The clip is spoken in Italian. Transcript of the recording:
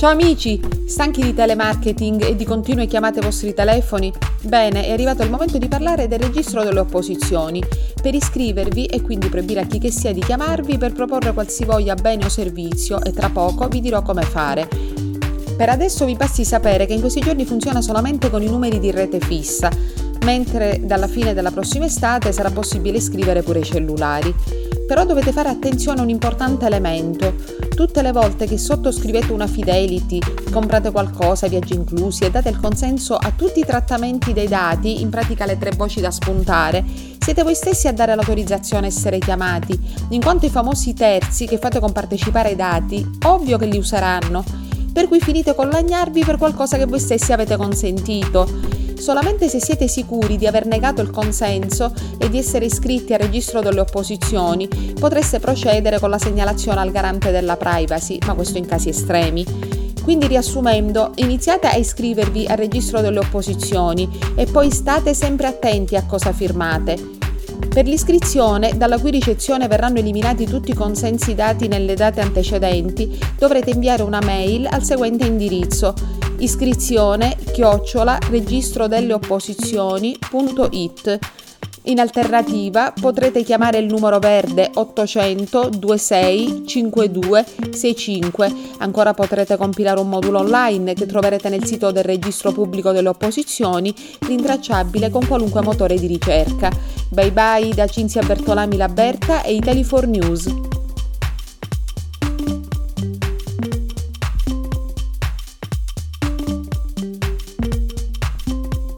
Ciao amici, stanchi di telemarketing e di continue chiamate ai vostri telefoni? Bene, è arrivato il momento di parlare del registro delle opposizioni, per iscrivervi e quindi proibire a chi che sia di chiamarvi per proporre qualsivoglia bene o servizio e tra poco vi dirò come fare. Per adesso vi basti sapere che in questi giorni funziona solamente con i numeri di rete fissa, mentre dalla fine della prossima estate sarà possibile iscrivere pure i cellulari. Però dovete fare attenzione a un importante elemento. Tutte le volte che sottoscrivete una fidelity, comprate qualcosa, viaggi inclusi e date il consenso a tutti i trattamenti dei dati, in pratica le tre voci da spuntare, siete voi stessi a dare l'autorizzazione a essere chiamati, in quanto i famosi terzi che fate compartecipare ai dati, ovvio che li useranno, per cui finite con lagnarvi per qualcosa che voi stessi avete consentito solamente se siete sicuri di aver negato il consenso e di essere iscritti al registro delle opposizioni potreste procedere con la segnalazione al garante della privacy, ma questo in casi estremi. Quindi riassumendo, iniziate a iscrivervi al registro delle opposizioni e poi state sempre attenti a cosa firmate. Per l'iscrizione, dalla cui ricezione verranno eliminati tutti i consensi dati nelle date antecedenti, dovrete inviare una mail al seguente indirizzo iscrizione chiocciola registro delle opposizioni.it. In alternativa potrete chiamare il numero verde 800 26 52 65. Ancora potrete compilare un modulo online che troverete nel sito del registro pubblico delle opposizioni, rintracciabile con qualunque motore di ricerca. Bye bye da Cinzia Bertolami Laberta e Italy 4 News.